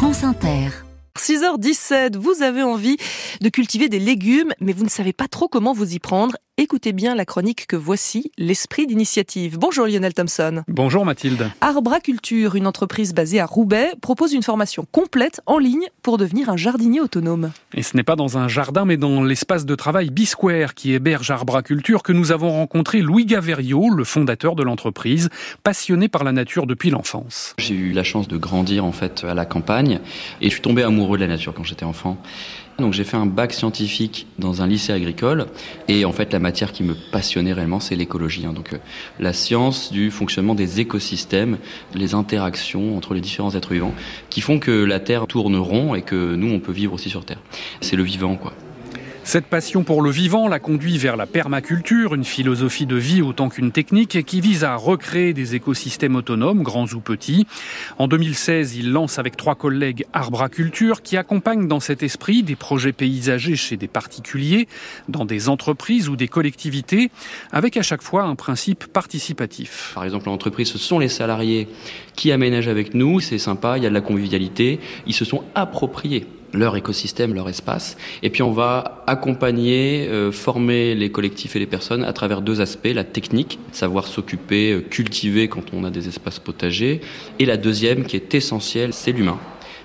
France Inter. 6h17, vous avez envie de cultiver des légumes, mais vous ne savez pas trop comment vous y prendre. Écoutez bien la chronique que voici, l'esprit d'initiative. Bonjour Lionel Thompson. Bonjour Mathilde. Arbraculture, une entreprise basée à Roubaix, propose une formation complète en ligne pour devenir un jardinier autonome. Et ce n'est pas dans un jardin, mais dans l'espace de travail Bisquare qui héberge Arbraculture que nous avon rencontré Louis Gaverio, le fondateur de l'entreprise, passionné par la nature depuis l'enfance. J'ai eu la chance de grandir en fait à la campagne et je suis tombé amoureux de la nature quand j'étais enfant. Donc j'ai fait un bac scientifique dans un lycée agricole et en fait la matière qui me passionnait réellement c'est l'écologie. Hein. Donc euh, la science du fonctionnement des écosystèmes, les interactions entre les différents êtres vivants qui font que la Terre tourne rond et que nous on peut vivre aussi sur Terre. C'est le vivant quoi. Cette passion pour le vivant l'a conduit vers la permaculture, une philosophie de vie autant qu'une technique qui vise à recréer des écosystèmes autonomes, grands ou petits. En 2016, il lance avec trois collègues Arbraculture qui accompagnent dans cet esprit des projets paysagers chez des particuliers, dans des entreprises ou des collectivités, avec à chaque fois un principe participatif. Par exemple, l'entreprise, ce sont les salariés qui aménagent avec nous, c'est sympa, il y a de la convivialité, ils se sont appropriés leur écosystème, leur espace. Et puis on va accompagner, euh, former les collectifs et les personnes à travers deux aspects, la technique, savoir s'occuper, euh, cultiver quand on a des espaces potagers, et la deuxième qui est essentielle, c'est l'humain.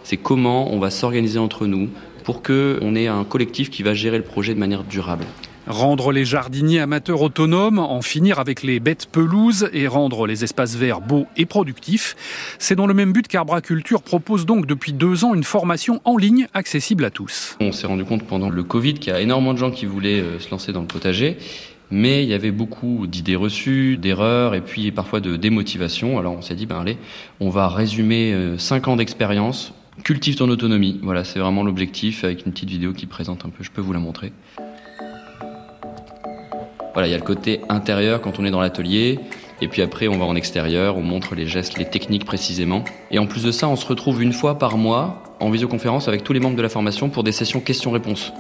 C'est comment on va s'organiser entre nous pour qu'on ait un collectif qui va gérer le projet de manière durable. Rendre les jardiniers amateurs autonomes, en finir avec les bêtes pelouses et rendre les espaces verts beaux et productifs. C'est dans le même but qu'Arbraculture propose donc depuis deux ans une formation en ligne accessible à tous. On s'est rendu compte pendant le Covid qu'il y a énormément de gens qui voulaient euh, se lancer dans le potager. Mais il y avait beaucoup d'idées reçues, d'erreurs et puis parfois de démotivation. Alors on s'est dit, ben allez, on va résumer euh, cinq ans d'expérience cultive ton autonomie. Voilà, c'est vraiment l'objectif avec une petite vidéo qui présente un peu. Je peux vous la montrer. Voilà, il y a le côté intérieur quand on est dans l'atelier. Et puis après, on va en extérieur, on montre les gestes, les techniques précisément. Et en plus de ça, on se retrouve une fois par mois en visioconférence avec tous les membres de la formation pour des sessions questions-réponses.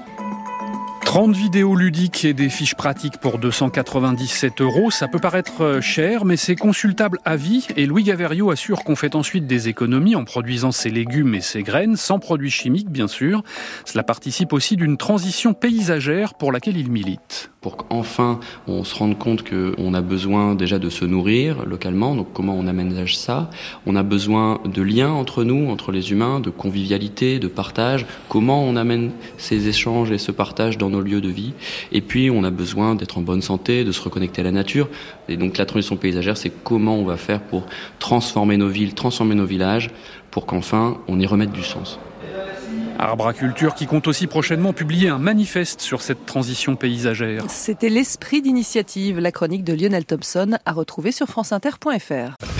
30 vidéos ludiques et des fiches pratiques pour 297 euros. Ça peut paraître euh, cher, mais c'est consultable à vie. Et Louis Gaverio assure qu'on fait ensuite des économies en produisant ses légumes et ses graines, sans produits chimiques bien sûr. Cela participe aussi d'une transition paysagère pour laquelle il milite pour qu'enfin on se rende compte qu'on a besoin déjà de se nourrir localement, donc comment on aménage ça. On a besoin de liens entre nous, entre les humains, de convivialité, de partage, comment on amène ces échanges et ce partage dans nos lieux de vie. Et puis on a besoin d'être en bonne santé, de se reconnecter à la nature. Et donc la transition paysagère, c'est comment on va faire pour transformer nos villes, transformer nos villages, pour qu'enfin on y remette du sens. Arbraculture qui compte aussi prochainement publier un manifeste sur cette transition paysagère. C'était l'esprit d'initiative, la chronique de Lionel Thompson à retrouver sur franceinter.fr.